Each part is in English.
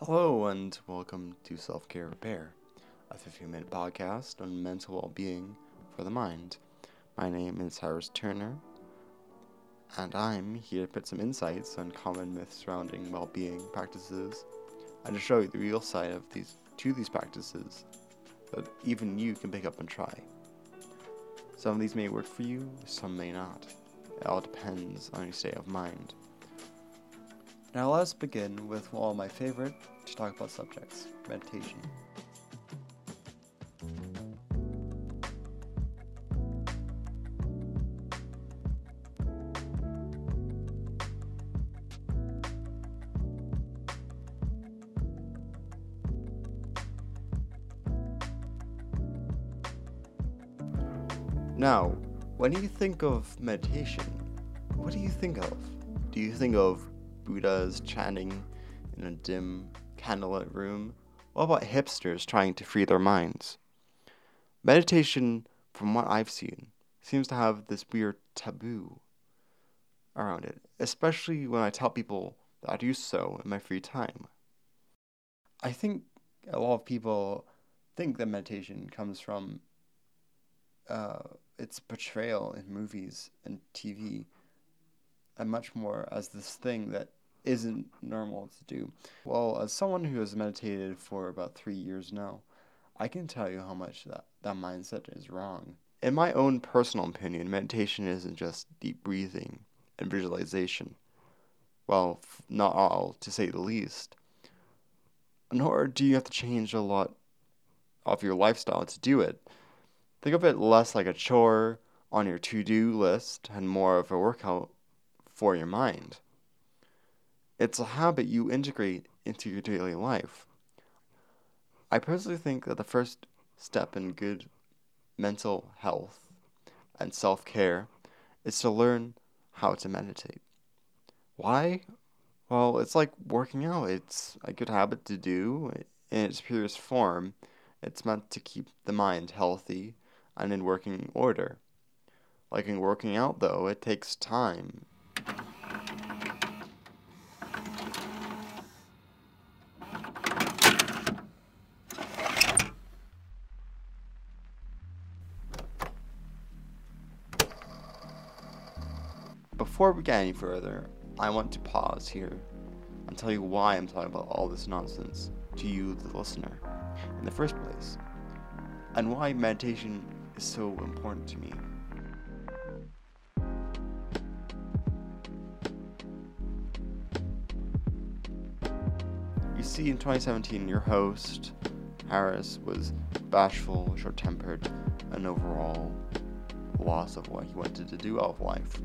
Hello, and welcome to Self Care Repair, a 15 minute podcast on mental well being for the mind. My name is Harris Turner, and I'm here to put some insights on common myths surrounding well being practices and to show you the real side of these to these practices that even you can pick up and try. Some of these may work for you, some may not. It all depends on your state of mind. Now let's begin with one of my favorite to talk about subjects meditation. Now, when you think of meditation, what do you think of? Do you think of Buddhas chanting in a dim, candlelit room? What about hipsters trying to free their minds? Meditation, from what I've seen, seems to have this weird taboo around it, especially when I tell people that I do so in my free time. I think a lot of people think that meditation comes from uh, its portrayal in movies and TV, and much more as this thing that isn't normal to do. Well, as someone who has meditated for about three years now, I can tell you how much that, that mindset is wrong. In my own personal opinion, meditation isn't just deep breathing and visualization. Well, not all, to say the least. Nor do you have to change a lot of your lifestyle to do it. Think of it less like a chore on your to do list and more of a workout for your mind. It's a habit you integrate into your daily life. I personally think that the first step in good mental health and self care is to learn how to meditate. Why? Well, it's like working out. It's a good habit to do in its purest form. It's meant to keep the mind healthy and in working order. Like in working out, though, it takes time Before we get any further, I want to pause here and tell you why I'm talking about all this nonsense to you, the listener, in the first place, and why meditation is so important to me. See, in 2017, your host, Harris, was bashful, short tempered, and overall loss of what he wanted to do out of life.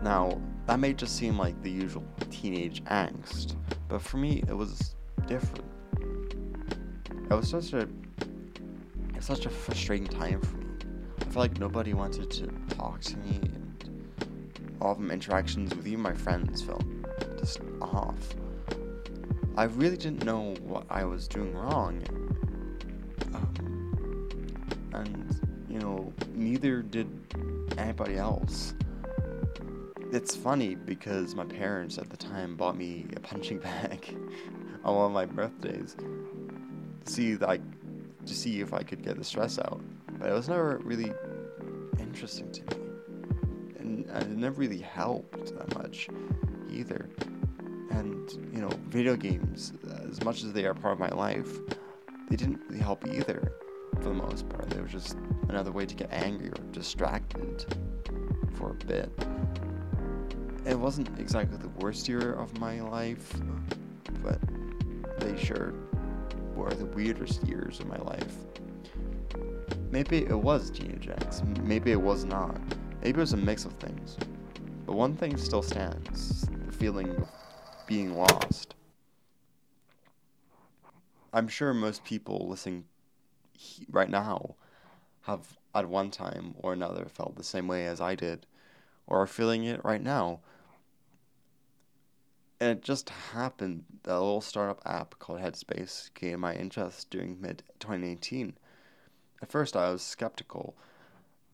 Now, that may just seem like the usual teenage angst, but for me, it was different. It was such a, it was such a frustrating time for me. I felt like nobody wanted to talk to me, and all of my interactions with even my friends felt just off. I really didn't know what I was doing wrong, um, and you know, neither did anybody else it's funny because my parents at the time bought me a punching bag on one of my birthdays to see like to see if I could get the stress out. But it was never really interesting to me. And, and it never really helped that much either. And, you know, video games, as much as they are part of my life, they didn't really help either for the most part. They were just another way to get angry or distracted for a bit it wasn't exactly the worst year of my life, but they sure were the weirdest years of my life. Maybe it was teenage angst, maybe it was not. Maybe it was a mix of things. But one thing still stands feeling being lost. I'm sure most people listening right now have at one time or another felt the same way as I did or are feeling it right now. And it just happened that a little startup app called Headspace gained my interest during mid 2018. At first, I was skeptical,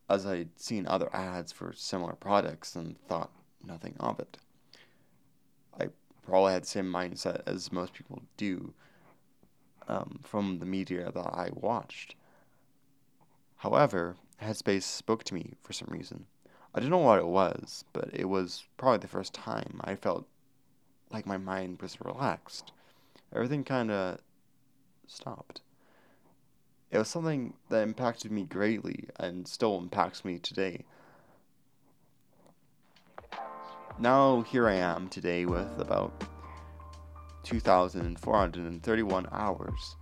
as I'd seen other ads for similar products and thought nothing of it. Probably had the same mindset as most people do um, from the media that I watched. However, Headspace spoke to me for some reason. I don't know what it was, but it was probably the first time I felt like my mind was relaxed. Everything kind of stopped. It was something that impacted me greatly and still impacts me today. Now, here I am today with about 2,431 hours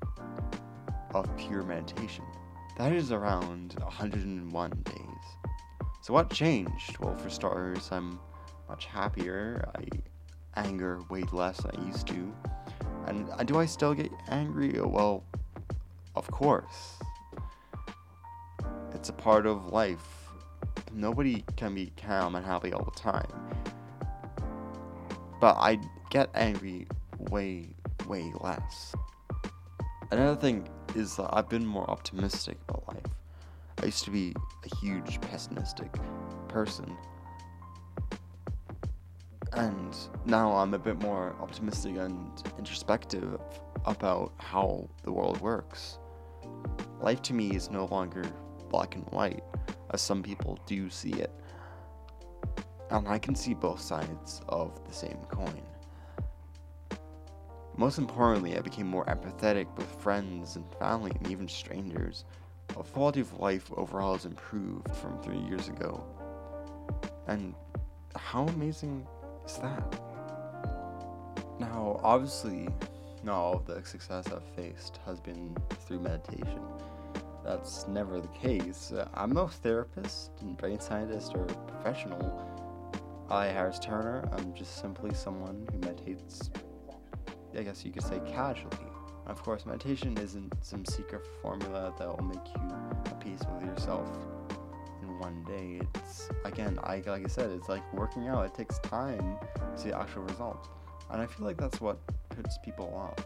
of pure meditation. That is around 101 days. So, what changed? Well, for starters, I'm much happier. I anger way less than I used to. And uh, do I still get angry? Well, of course. It's a part of life. Nobody can be calm and happy all the time. But I get angry way, way less. Another thing is that I've been more optimistic about life. I used to be a huge pessimistic person. And now I'm a bit more optimistic and introspective about how the world works. Life to me is no longer black and white, as some people do see it. And I can see both sides of the same coin. Most importantly, I became more empathetic with friends and family and even strangers. The quality of life overall has improved from three years ago. And how amazing is that? Now, obviously, not all of the success I've faced has been through meditation. That's never the case. I'm no therapist and brain scientist or professional. I, Harris Turner, I'm just simply someone who meditates I guess you could say casually. Of course, meditation isn't some secret formula that will make you at peace with yourself in one day. It's again, I like I said, it's like working out. It takes time to see actual results, and I feel like that's what puts people off.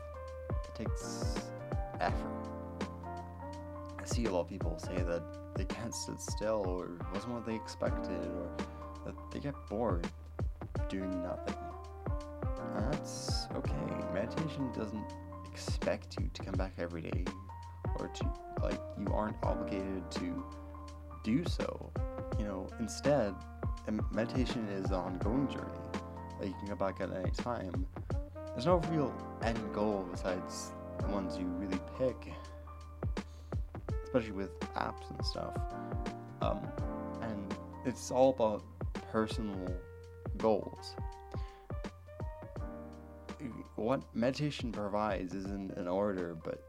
It takes effort. I see a lot of people say that they can't sit still, or it wasn't what they expected, or that they get bored doing nothing. That's okay. Meditation doesn't expect you to come back every day or to, like, you aren't obligated to do so. You know, instead, meditation is an ongoing journey that you can come back at any time. There's no real end goal besides the ones you really pick, especially with apps and stuff. Um, and it's all about personal goals what meditation provides isn't an order, but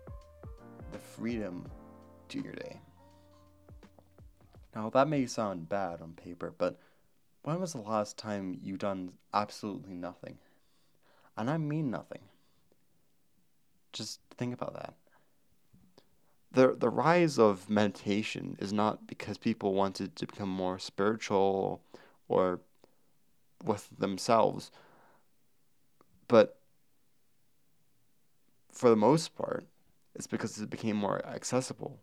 the freedom to your day. Now, that may sound bad on paper, but when was the last time you done absolutely nothing? And I mean nothing. Just think about that. The, the rise of meditation is not because people wanted to become more spiritual or with themselves, but for the most part, it's because it became more accessible.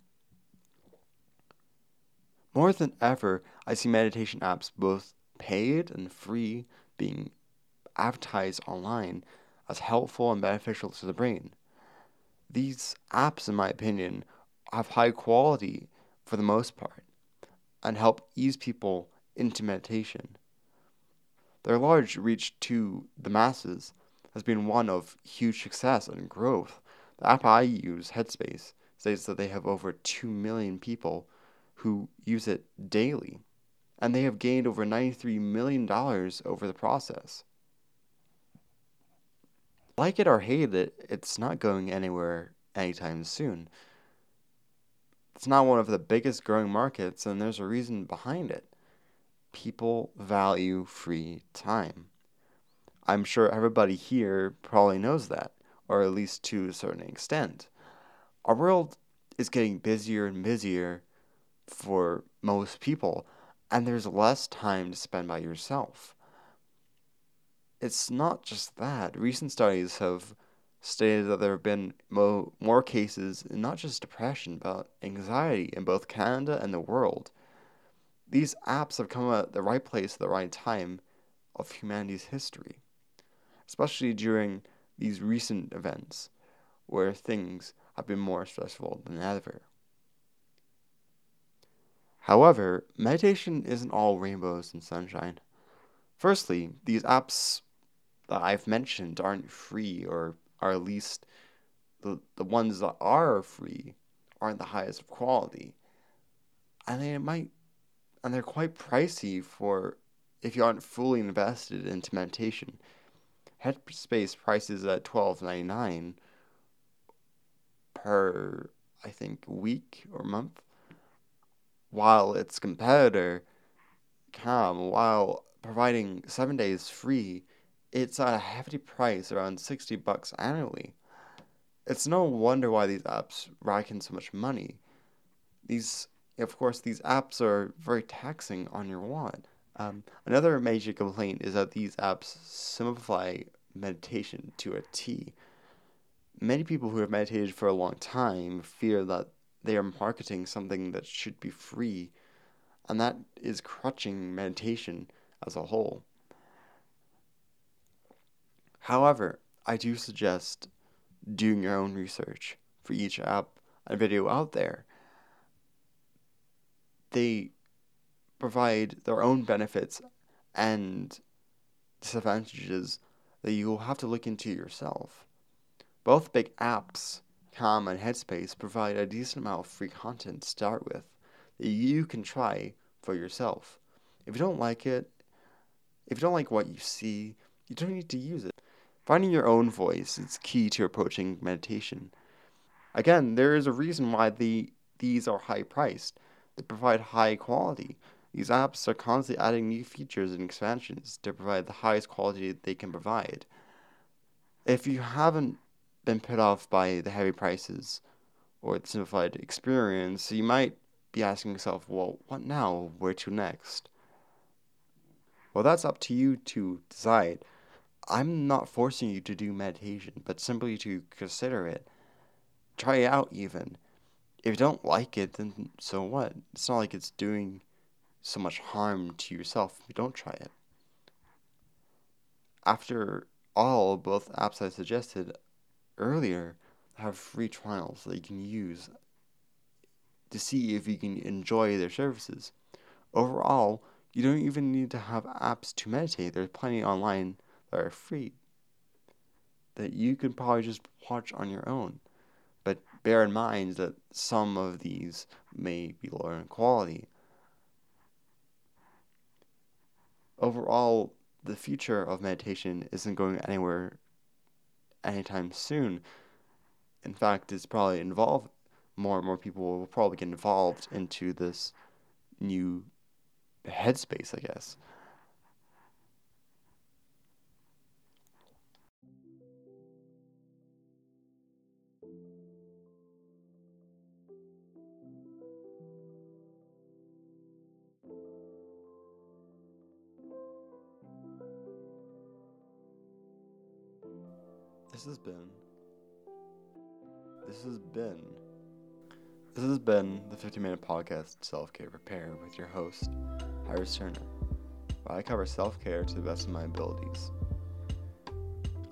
More than ever, I see meditation apps, both paid and free, being advertised online as helpful and beneficial to the brain. These apps, in my opinion, have high quality for the most part and help ease people into meditation. Their large reach to the masses has been one of huge success and growth. The app I use, Headspace, states that they have over 2 million people who use it daily, and they have gained over $93 million over the process. Like it or hate it, it's not going anywhere anytime soon. It's not one of the biggest growing markets, and there's a reason behind it. People value free time. I'm sure everybody here probably knows that, or at least to a certain extent. Our world is getting busier and busier for most people, and there's less time to spend by yourself. It's not just that. Recent studies have stated that there have been mo- more cases, not just depression, but anxiety in both Canada and the world. These apps have come at the right place at the right time of humanity's history. especially during these recent events where things have been more stressful than ever. However, meditation isn't all rainbows and sunshine. Firstly, these apps that I've mentioned aren't free, or are at least the, the ones that are free aren't the highest of quality. And they might and they're quite pricey for if you aren't fully invested into meditation. Headspace prices at twelve ninety nine per I think week or month, while its competitor Calm, while providing seven days free, it's at a hefty price around sixty bucks annually. It's no wonder why these apps rack in so much money. These, of course, these apps are very taxing on your wallet. Um, another major complaint is that these apps simplify meditation to a T. Many people who have meditated for a long time fear that they are marketing something that should be free, and that is crutching meditation as a whole. However, I do suggest doing your own research for each app and video out there. They provide their own benefits and disadvantages that you'll have to look into yourself. Both big apps, Calm and Headspace, provide a decent amount of free content to start with that you can try for yourself. If you don't like it, if you don't like what you see, you don't need to use it. Finding your own voice is key to approaching meditation. Again, there is a reason why the these are high priced. They provide high quality. These apps are constantly adding new features and expansions to provide the highest quality they can provide. If you haven't been put off by the heavy prices or the simplified experience, you might be asking yourself, well, what now? Where to next? Well, that's up to you to decide. I'm not forcing you to do meditation, but simply to consider it. Try it out, even. If you don't like it, then so what? It's not like it's doing so much harm to yourself if you don't try it. After all, both apps I suggested earlier have free trials that you can use to see if you can enjoy their services. Overall, you don't even need to have apps to meditate. There's plenty online that are free that you can probably just watch on your own. Bear in mind that some of these may be lower in quality. Overall, the future of meditation isn't going anywhere anytime soon. In fact, it's probably involved more and more people will probably get involved into this new headspace, I guess. Has been. This has been. This has been the 50 minute podcast Self Care Repair with your host, Harris Turner, where I cover self care to the best of my abilities.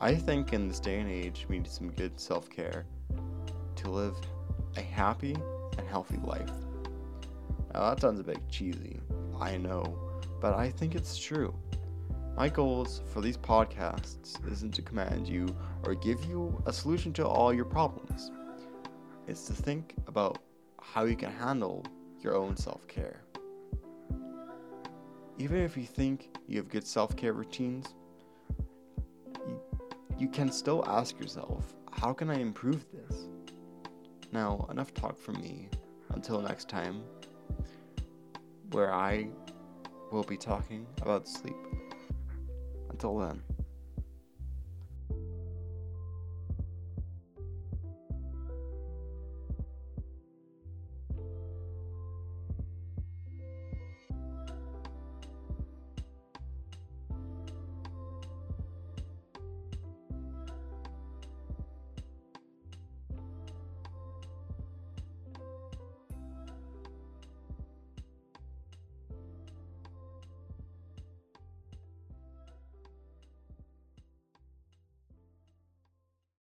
I think in this day and age, we need some good self care to live a happy and healthy life. Now, that sounds a bit cheesy, I know, but I think it's true. My goals for these podcasts isn't to command you or give you a solution to all your problems. It's to think about how you can handle your own self care. Even if you think you have good self care routines, you, you can still ask yourself, how can I improve this? Now, enough talk from me. Until next time, where I will be talking about sleep. til den.